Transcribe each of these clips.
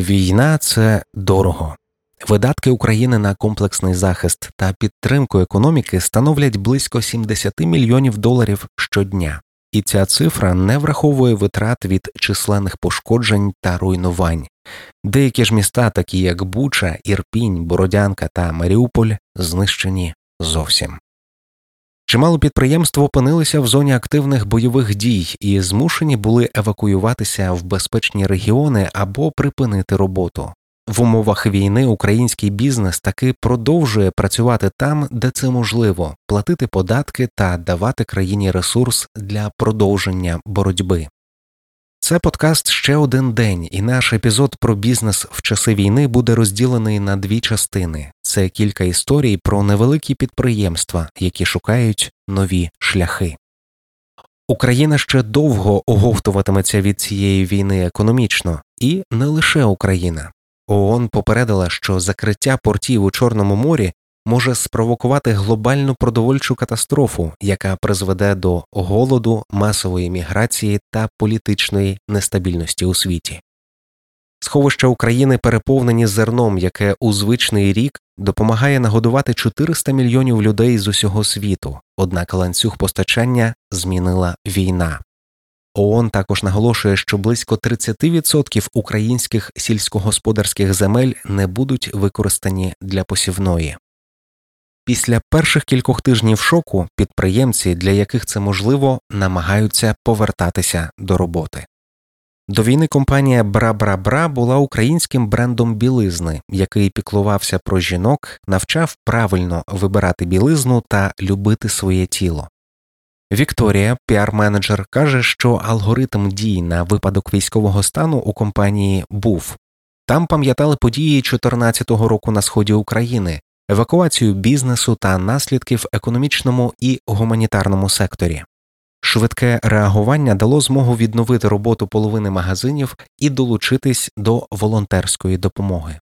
Війна це дорого. Видатки України на комплексний захист та підтримку економіки становлять близько 70 мільйонів доларів щодня, і ця цифра не враховує витрат від численних пошкоджень та руйнувань. Деякі ж міста, такі як Буча, Ірпінь, Бородянка та Маріуполь, знищені зовсім. Чимало підприємств опинилися в зоні активних бойових дій і змушені були евакуюватися в безпечні регіони або припинити роботу. В умовах війни український бізнес таки продовжує працювати там, де це можливо, платити податки та давати країні ресурс для продовження боротьби. Це подкаст ще один день, і наш епізод про бізнес в часи війни буде розділений на дві частини. Це кілька історій про невеликі підприємства, які шукають нові шляхи. Україна ще довго оговтуватиметься від цієї війни економічно, і не лише Україна. ООН попередила, що закриття портів у Чорному морі може спровокувати глобальну продовольчу катастрофу, яка призведе до голоду, масової міграції та політичної нестабільності у світі. Сховища України переповнені зерном, яке у звичний рік допомагає нагодувати 400 мільйонів людей з усього світу, однак ланцюг постачання змінила війна. ООН також наголошує, що близько 30% українських сільськогосподарських земель не будуть використані для посівної. Після перших кількох тижнів шоку підприємці, для яких це можливо, намагаються повертатися до роботи. До війни компанія Бра-Бра-Бра була українським брендом білизни, який піклувався про жінок, навчав правильно вибирати білизну та любити своє тіло. Вікторія, піар-менеджер, каже, що алгоритм дій на випадок військового стану у компанії був там пам'ятали події 2014 року на сході України, евакуацію бізнесу та наслідки в економічному і гуманітарному секторі. Швидке реагування дало змогу відновити роботу половини магазинів і долучитись до волонтерської допомоги.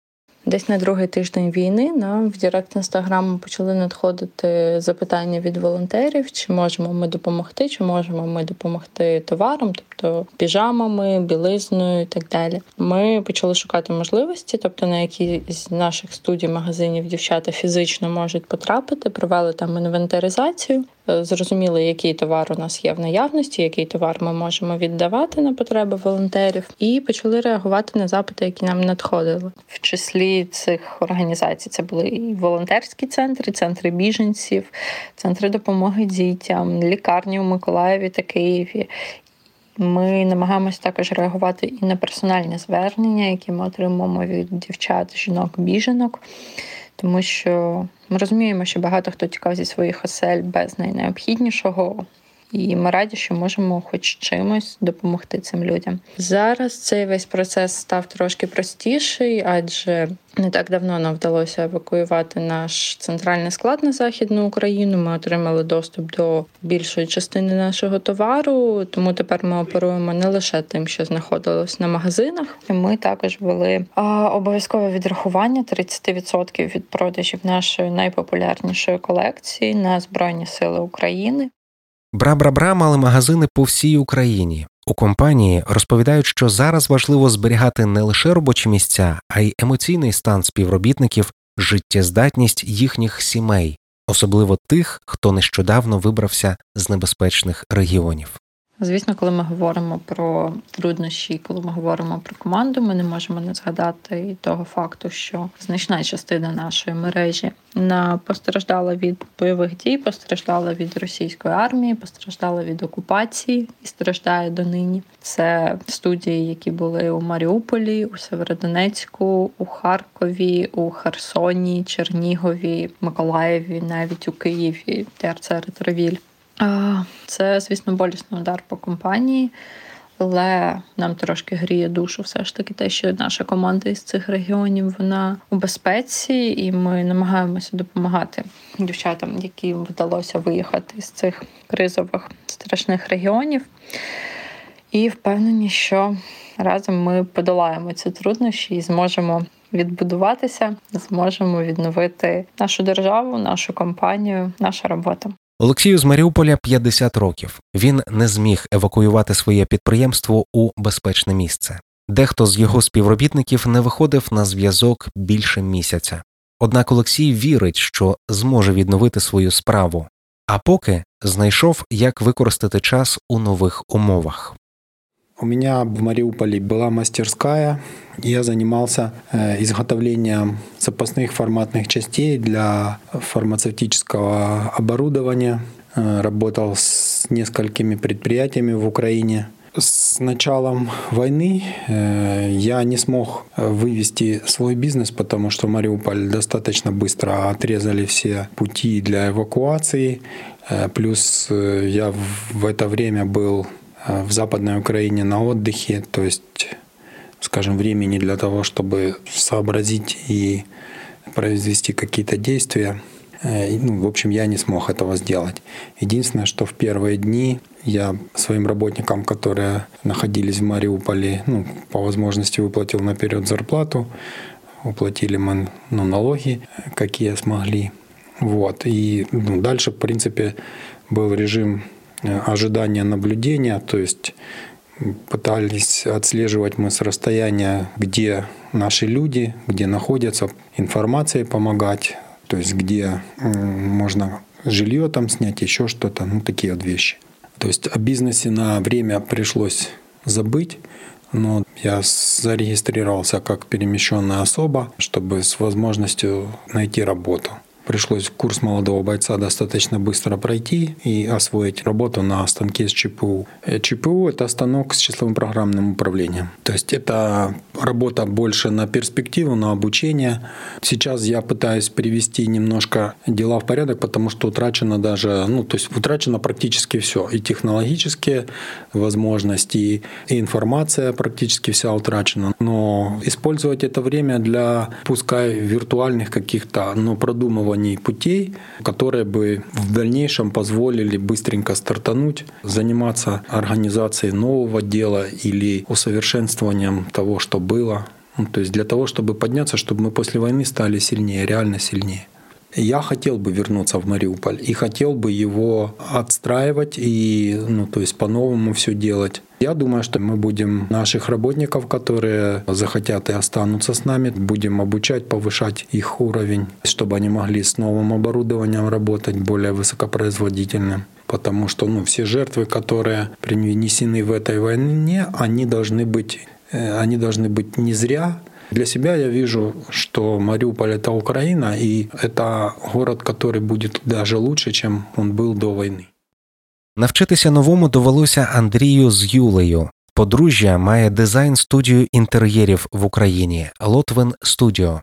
Десь на другий тиждень війни нам в Директ інстаграму почали надходити запитання від волонтерів, чи можемо ми допомогти, чи можемо ми допомогти товаром, тобто піжамами, білизною і так далі. Ми почали шукати можливості, тобто на які з наших студій магазинів дівчата фізично можуть потрапити, провели там інвентаризацію. Е, зрозуміли, який товар у нас є в наявності, який товар ми можемо віддавати на потреби волонтерів, і почали реагувати на запити, які нам надходили. В числі цих організацій це були і волонтерські центри, центри біженців, центри допомоги дітям, лікарні у Миколаєві та Києві. Ми намагаємося також реагувати і на персональні звернення, які ми отримуємо від дівчат, жінок, біженок тому що ми розуміємо, що багато хто тікав зі своїх осель без найнеобхіднішого. І ми раді, що можемо хоч чимось допомогти цим людям. Зараз цей весь процес став трошки простіший, адже не так давно нам вдалося евакуювати наш центральний склад на західну Україну. Ми отримали доступ до більшої частини нашого товару, тому тепер ми оперуємо не лише тим, що знаходилось на магазинах. Ми також ввели обов'язкове відрахування 30% від продажів нашої найпопулярнішої колекції на Збройні Сили України. Бра-бра-бра мали магазини по всій Україні. У компанії розповідають, що зараз важливо зберігати не лише робочі місця, а й емоційний стан співробітників, життєздатність їхніх сімей, особливо тих, хто нещодавно вибрався з небезпечних регіонів. Звісно, коли ми говоримо про труднощі, коли ми говоримо про команду, ми не можемо не згадати і того факту, що значна частина нашої мережі на постраждала від бойових дій, постраждала від російської армії, постраждала від окупації і страждає донині. Це студії, які були у Маріуполі, у Северодонецьку, у Харкові, у Херсоні, Чернігові, Миколаєві, навіть у Києві, ТРЦ Ретровіль. Це, звісно, болісний удар по компанії, але нам трошки гріє душу все ж таки те, що наша команда із цих регіонів вона у безпеці, і ми намагаємося допомагати дівчатам, яким вдалося виїхати з цих кризових страшних регіонів. І впевнені, що разом ми подолаємо ці труднощі і зможемо відбудуватися, зможемо відновити нашу державу, нашу компанію, наша робота. Олексію з Маріуполя 50 років. Він не зміг евакуювати своє підприємство у безпечне місце. Дехто з його співробітників не виходив на зв'язок більше місяця. Однак Олексій вірить, що зможе відновити свою справу, а поки знайшов, як використати час у нових умовах. У меня в Мариуполе была мастерская. Я занимался э, изготовлением запасных форматных частей для фармацевтического оборудования. Э, работал с несколькими предприятиями в Украине. С началом войны э, я не смог вывести свой бизнес, потому что Мариуполь достаточно быстро отрезали все пути для эвакуации. Плюс я в это время был в Западной Украине на отдыхе, то есть, скажем, времени для того, чтобы сообразить и произвести какие-то действия. Э, ну, в общем, я не смог этого сделать. Единственное, что в первые дни я своим работникам, которые находились в Мариуполе, ну, по возможности выплатил наперед зарплату, уплатили мы ну, налоги, какие смогли. Вот. И ну, дальше, в принципе, был режим Э, ожидания наблюдения, то есть пытались отслеживать мы с расстояния, где наши люди, где находятся, информацией помогать, то есть где можно жилье там снять, еще что-то, ну такие вот вещи. То есть о бизнесе на время пришлось забыть, но я зарегистрировался как перемещенная особа, чтобы с возможностью найти работу. Пришлось курс молодого бойца достаточно быстро пройти и освоить работу на станке с ЧПУ. Э, ЧПУ — это станок с числовым программным управлением. То есть это работа больше на перспективу, на обучение. Сейчас я пытаюсь привести немножко дела в порядок, потому что утрачено даже, ну, то есть утрачено практически все. И технологические возможности, и информация практически вся утрачена. Но использовать это время для, пускай виртуальных каких-то, но планировании путей, которые бы в дальнейшем позволили быстренько стартануть, заниматься организацией нового дела или усовершенствованием того, что было. Ну, то есть для того, чтобы подняться, чтобы мы после войны стали сильнее, реально сильнее. Я хотел бы вернуться в Мариуполь и хотел бы его отстраивать и, ну, то есть по-новому все делать. Я думаю, что мы будем наших работников, которые захотят и останутся с нами, будем обучать, повышать их уровень, чтобы они могли с новым оборудованием работать более высокопроизводительным. Потому что ну, все жертвы, которые принесены в этой войне, они должны быть, э, они должны быть не зря, для себя я вижу, что Мариуполь — это Украина, и это город, который будет даже лучше, чем он был до войны. Навчитися новому довелося Андрію з Юлею. Подружжя має дизайн студію інтер'єрів в Україні Лотвин Студіо.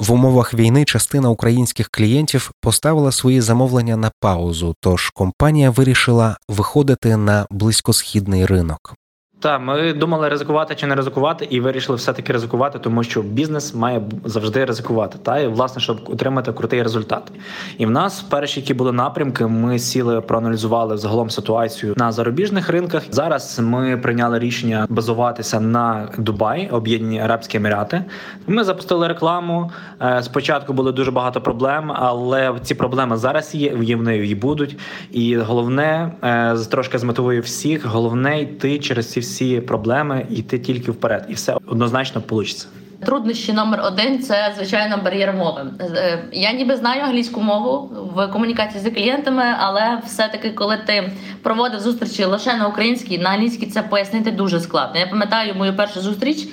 В умовах війни частина українських клієнтів поставила свої замовлення на паузу, тож компанія вирішила виходити на близькосхідний ринок. Так, ми думали ризикувати чи не ризикувати, і вирішили все-таки ризикувати, тому що бізнес має завжди ризикувати. Та і власне, щоб отримати крутий результат. І в нас перші, які були напрямки, ми сіли, проаналізували загалом ситуацію на зарубіжних ринках. Зараз ми прийняли рішення базуватися на Дубай, Об'єднані Арабські Емірати. Ми запустили рекламу. Е, спочатку було дуже багато проблем, але ці проблеми зараз є. в Вони і будуть. І головне е, трошки змотивую всіх. Головне йти через ці всі проблеми йти тільки вперед, і все однозначно вийде. Труднощі номер один це звичайно бар'єр мови. Е, я ніби знаю англійську мову в комунікації з клієнтами, але все-таки, коли ти проводив зустрічі лише на українській, на англійській це пояснити дуже складно. Я пам'ятаю мою першу зустріч.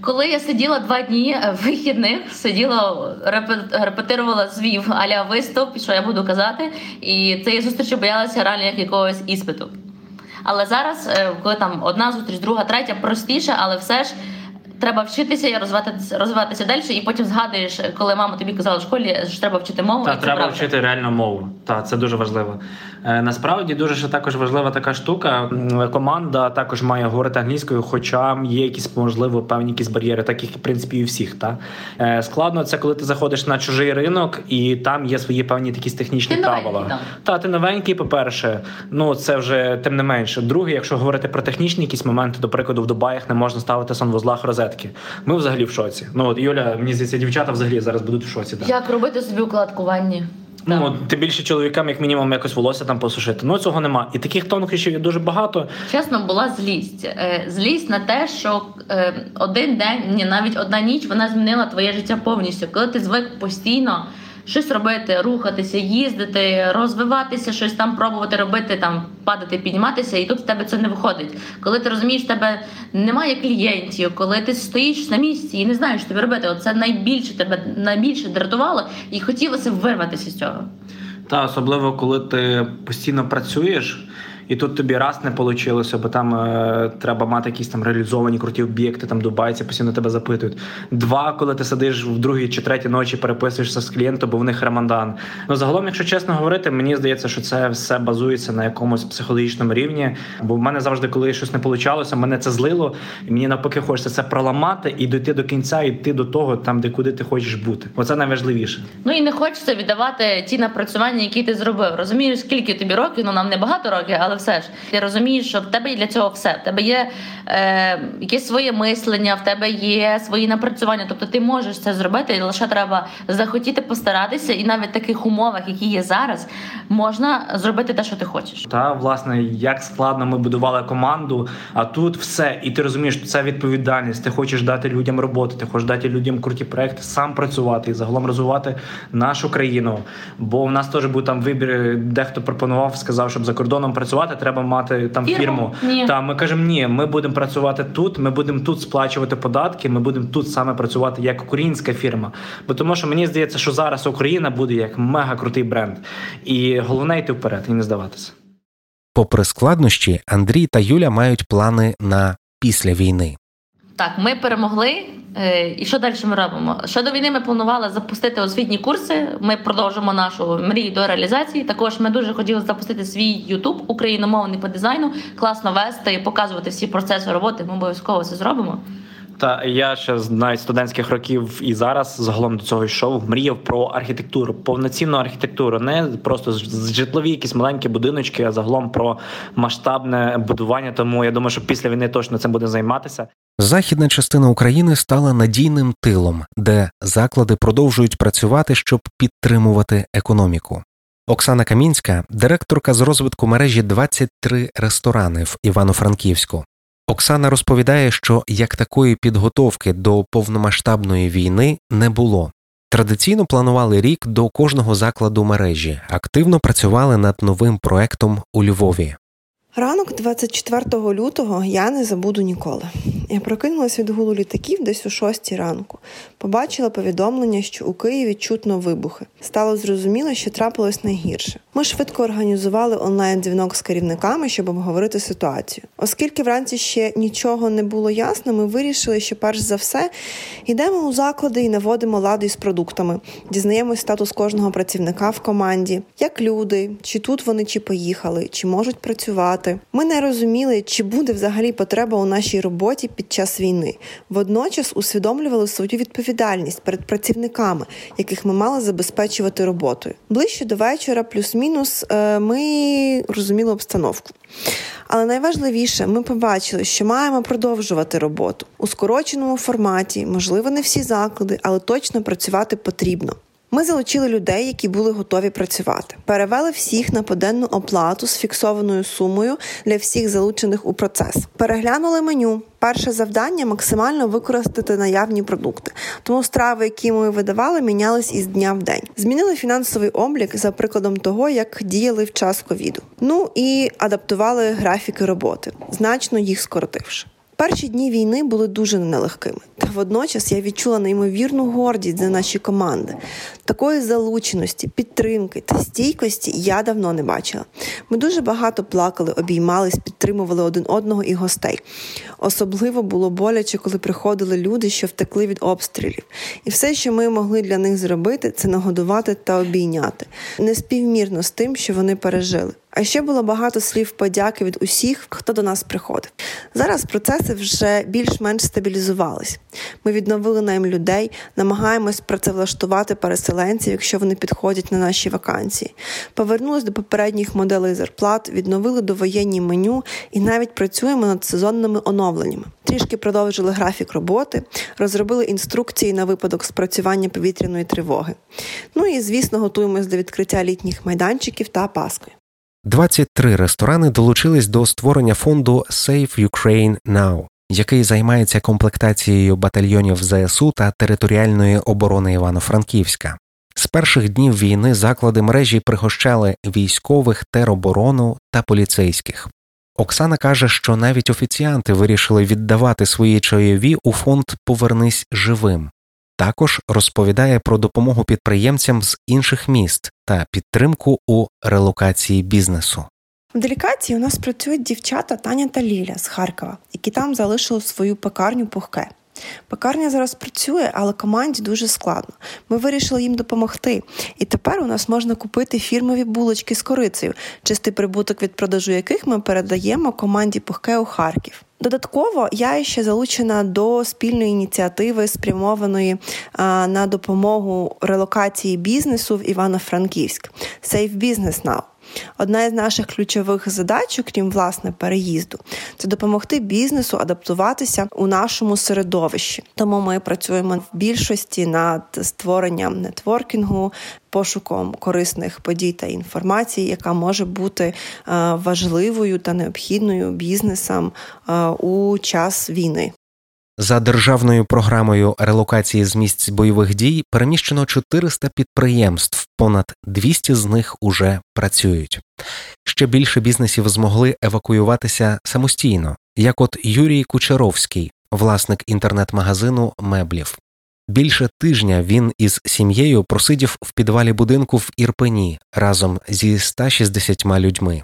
Коли я сиділа два дні вихідних, сиділа, репетирувала звів аля виступ, що я буду казати, і цієї зустрічі боялася реально як якогось іспиту. Але зараз, е, коли там одна зустріч, друга, третя, простіше, але все ж треба вчитися і розвиватися, розвиватися далі, і потім згадуєш, коли мама тобі казала в школі, що треба вчити мову. Так, треба правда. вчити реальну мову. Так, це дуже важливо. Е, насправді дуже ще також важлива така штука. Команда також має говорити англійською, хоча є якісь можливо певні якісь бар'єри, так як в принципі і у всіх. Та е, складно це, коли ти заходиш на чужий ринок, і там є свої певні якісь технічні ти правила. Новенький, та ти новенький, по перше, ну це вже тим не менше. Друге, якщо говорити про технічні якісь моменти, до прикладу, в Дубаях не можна ставити санвузлах розетки. Ми взагалі в шоці. Ну от Юля, мені здається, дівчата взагалі зараз будуть в шоці. Да. Як робити собі укладку в ванні? Ну ти більше чоловікам, як мінімум, якось волосся там посушити. Ну цього нема. І таких тонкощів є дуже багато. Чесно, була злість. Е, злість на те, що е, один день, ні, навіть одна ніч, вона змінила твоє життя повністю. Коли ти звик постійно щось робити, рухатися, їздити, розвиватися, щось там пробувати робити, там падати, підніматися, і тут в тебе це не виходить. Коли ти розумієш, в тебе немає клієнтів, коли ти стоїш на місці і не знаєш, що тобі робити. Оце найбільше тебе найбільше дратувало, і хотілося вирватися з цього. Та особливо коли ти постійно працюєш і тут тобі раз не вийшло, бо там е, треба мати якісь там реалізовані круті об'єкти, там дубайці постійно тебе запитують. Два, коли ти сидиш в другій чи третій ночі, переписуєшся з клієнтом, бо в них ремандан. Ну загалом, якщо чесно говорити, мені здається, що це все базується на якомусь психологічному рівні. Бо в мене завжди, коли щось не вийшло, мене це злило, і мені навпаки хочеться це проламати і дойти до кінця, і йти до того, там де куди ти хочеш бути. Оце найважливіше. Ну і не хочеться віддавати ті напрацювання, які ти зробив. Розумієш, скільки тобі років, ну нам не багато років, але все ж ти розумієш, що в тебе для цього все. В тебе є е, якесь своє мислення, в тебе є свої напрацювання. Тобто ти можеш це зробити, і лише треба захотіти постаратися, і навіть в таких умовах, які є зараз, можна зробити те, що ти хочеш. Та власне, як складно ми будували команду, а тут все, і ти розумієш, це відповідальність. Ти хочеш дати людям роботу, ти хочеш дати людям круті проекти, сам працювати і загалом розвивати нашу країну. Бо в нас теж був там вибір, дехто пропонував, сказав, щоб за кордоном працювати, треба мати там фірму. Ні. Та ми кажемо, ні, ми будемо працювати тут. Ми будемо тут сплачувати податки. Ми будемо тут саме працювати як українська фірма. Бо тому, що мені здається, що зараз Україна буде як мега крутий бренд, і головне йти вперед і не здаватися. Попри складнощі, Андрій та Юля мають плани на після війни. Так, ми перемогли. Е, і що далі ми робимо? Ще до війни ми планували запустити освітні курси. Ми продовжимо нашу мрію до реалізації. Також ми дуже хотіли запустити свій Ютуб україномовний по дизайну, класно вести і показувати всі процеси роботи. Ми обов'язково це зробимо. Та я ще з навіть студентських років і зараз загалом до цього йшов. Мріяв про архітектуру, повноцінну архітектуру, не просто житлові якісь маленькі будиночки, а загалом про масштабне будування. Тому я думаю, що після війни точно цим буде займатися. Західна частина України стала надійним тилом, де заклади продовжують працювати, щоб підтримувати економіку. Оксана Камінська, директорка з розвитку мережі 23 ресторани в Івано-Франківську. Оксана розповідає, що як такої підготовки до повномасштабної війни не було. Традиційно планували рік до кожного закладу мережі, активно працювали над новим проектом у Львові. Ранок 24 лютого я не забуду ніколи. Я прокинулася від гулу літаків десь о 6 ранку. Побачила повідомлення, що у Києві чутно вибухи. Стало зрозуміло, що трапилось найгірше. Ми швидко організували онлайн-дзвінок з керівниками, щоб обговорити ситуацію. Оскільки вранці ще нічого не було ясно, ми вирішили, що перш за все йдемо у заклади і наводимо ладу із продуктами, дізнаємось статус кожного працівника в команді, як люди, чи тут вони чи поїхали, чи можуть працювати. Ми не розуміли, чи буде взагалі потреба у нашій роботі під час війни. Водночас усвідомлювали свою відповідальність перед працівниками, яких ми мали забезпечувати роботою. Ближче до вечора, плюс-мінус, е, ми розуміли обстановку. Але найважливіше, ми побачили, що маємо продовжувати роботу у скороченому форматі, можливо, не всі заклади, але точно працювати потрібно. Ми залучили людей, які були готові працювати. Перевели всіх на поденну оплату з фіксованою сумою для всіх залучених у процес. Переглянули меню. Перше завдання максимально використати наявні продукти. Тому страви, які ми видавали, мінялись із дня в день. Змінили фінансовий облік за прикладом того, як діяли в час ковіду. Ну і адаптували графіки роботи, значно їх скоротивши. Перші дні війни були дуже нелегкими, та водночас я відчула неймовірну гордість за наші команди. Такої залученості, підтримки та стійкості я давно не бачила. Ми дуже багато плакали, обіймались, підтримували один одного і гостей. Особливо було боляче, коли приходили люди, що втекли від обстрілів. І все, що ми могли для них зробити, це нагодувати та обійняти неспівмірно з тим, що вони пережили. А ще було багато слів подяки від усіх, хто до нас приходив. Зараз процеси вже більш-менш стабілізувались. Ми відновили найм людей, намагаємось працевлаштувати переселенців, якщо вони підходять на наші вакансії. Повернулись до попередніх моделей зарплат, відновили довоєнні меню і навіть працюємо над сезонними оновленнями. Трішки продовжили графік роботи, розробили інструкції на випадок спрацювання повітряної тривоги. Ну і звісно, готуємось до відкриття літніх майданчиків та Паски. 23 ресторани долучились до створення фонду Save Ukraine Now, який займається комплектацією батальйонів ЗСУ та територіальної оборони Івано-Франківська. З перших днів війни заклади мережі пригощали військових, тероборону та поліцейських. Оксана каже, що навіть офіціанти вирішили віддавати свої чайові у фонд Повернись живим. Також розповідає про допомогу підприємцям з інших міст та підтримку у релокації бізнесу. В делікації у нас працюють дівчата Таня та Ліля з Харкова, які там залишили свою пекарню пухке. Пекарня зараз працює, але команді дуже складно. Ми вирішили їм допомогти. І тепер у нас можна купити фірмові булочки з корицею, чистий прибуток від продажу яких ми передаємо команді пухке у Харків. Додатково я ще залучена до спільної ініціативи, спрямованої а, на допомогу релокації бізнесу в Івано-Франківськ Safe Business Now. Одна із наших ключових задач, окрім власне переїзду, це допомогти бізнесу адаптуватися у нашому середовищі. Тому ми працюємо в більшості над створенням нетворкінгу, пошуком корисних подій та інформації, яка може бути е, важливою та необхідною бізнесам е, у час війни. За державною програмою релокації з місць бойових дій переміщено 400 підприємств, понад 200 з них уже працюють. Ще більше бізнесів змогли евакуюватися самостійно, як от Юрій Кучеровський, власник інтернет-магазину меблів. Більше тижня він із сім'єю просидів в підвалі будинку в Ірпені разом зі 160 людьми.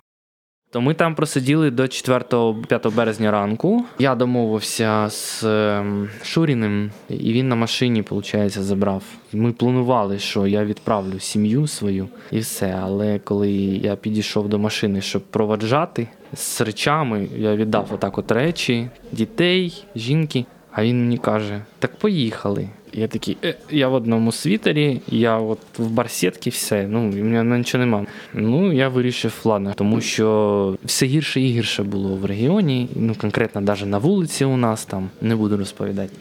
То ми там просиділи до 4-5 березня ранку. Я домовився з ем, Шуріним, і він на машині, виходить, забрав. Ми планували, що я відправлю сім'ю свою і все. Але коли я підійшов до машини, щоб проводжати з речами, я віддав отак от речі, дітей, жінки. А він мені каже: так поїхали. Я такий, е, я в одному світері, я от в барсетці, все. Ну, у мене нічого нема. Ну, я вирішив, ладно, тому що все гірше і гірше було в регіоні. Ну, конкретно навіть на вулиці у нас там не буду розповідати.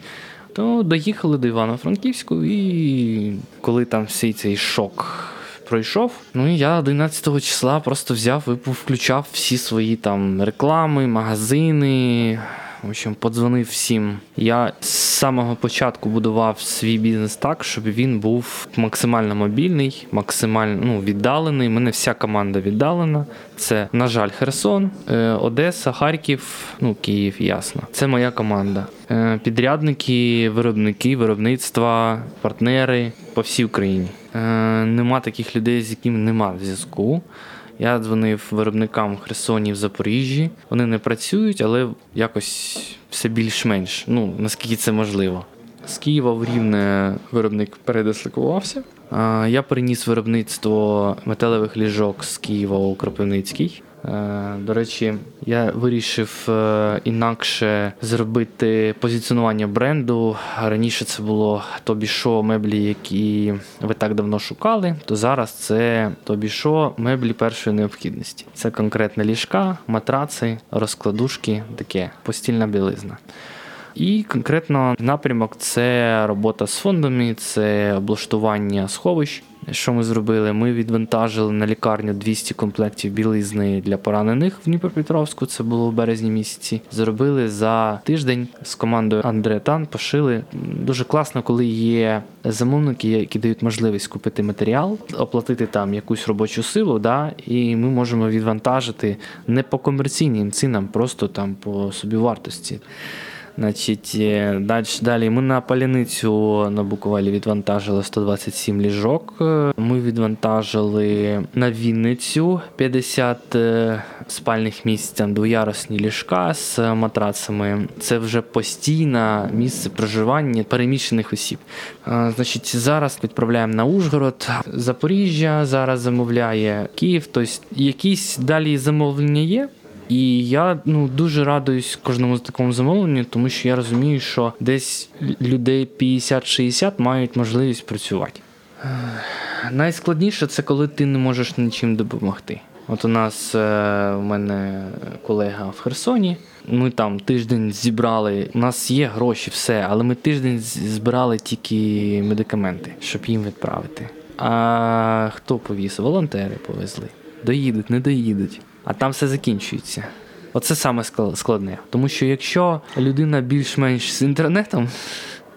То доїхали до Івано-Франківську, і коли там всій цей шок. Пройшов, ну і я 11 числа просто взяв і включав всі свої там реклами, магазини, в общем, подзвонив всім. Я з самого початку будував свій бізнес так, щоб він був максимально мобільний, максимально ну, віддалений. У мене вся команда віддалена. Це, на жаль, Херсон, е, Одеса, Харків, ну Київ, ясно. Це моя команда. Е, підрядники, виробники, виробництва, партнери по всій Україні. Е, нема таких людей, з якими нема зв'язку. Я дзвонив виробникам Херсоні в Запоріжжі. Вони не працюють, але якось все більш-менш. Ну наскільки це можливо. З Києва в Рівне виробник передислокувався. Я переніс виробництво металевих ліжок з Києва у Кропивницький. Е, до речі, я вирішив е, інакше зробити позиціонування бренду. Раніше це було тобі шо меблі, які ви так давно шукали. То зараз це тобі шо меблі першої необхідності. Це конкретно ліжка, матраци, розкладушки, таке постільна білизна. І конкретно напрямок це робота з фондами, це облаштування сховищ. Що ми зробили? Ми відвантажили на лікарню 200 комплектів білизни для поранених в Дніпропетровську. Це було в березні місяці. Зробили за тиждень з командою Андре Тан. Пошили дуже класно, коли є замовники, які дають можливість купити матеріал, оплатити там якусь робочу силу. да, І ми можемо відвантажити не по комерційним цінам, просто там по собівартості. Значить, е, далі, далі ми на паляницю на Буковелі відвантажили 127 ліжок. Е, Ми відвантажили на Вінницю 50 е, спальних місць, там двоярусні ліжка з матрацами. Це вже постійне місце проживання переміщених осіб. Значить, зараз відправляємо на Ужгород, Запоріжжя зараз замовляє Київ. Тобто якісь далі замовлення є. І я ну дуже радуюсь кожному такому замовленню, тому що я розумію, що десь людей 50-60 мають можливість працювати. Найскладніше це коли ти не можеш нічим допомогти. От у нас е, у мене колега в Херсоні. Ми там тиждень зібрали. У нас є гроші, все, але ми тиждень збирали тільки медикаменти, щоб їм відправити. А хто повіз? Волонтери повезли. Доїдуть, не доїдуть. А там все закінчується. Оце саме скла- складне. Тому що якщо людина більш-менш з інтернетом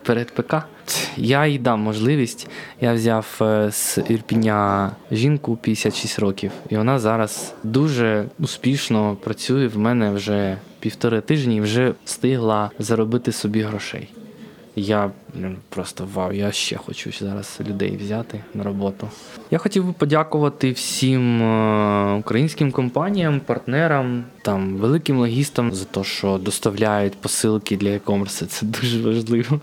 перед ПК, я їй дам можливість. Я взяв е, з Ірпіня жінку 56 років, і вона зараз дуже успішно працює в мене вже півтори тижні і вже встигла заробити собі грошей. Я просто вау, я ще хочу зараз людей взяти на роботу. Я хотів би подякувати всім е, українським компаніям, партнерам, там великим логістам за те, що доставляють посилки для e-commerce. Це дуже важливо.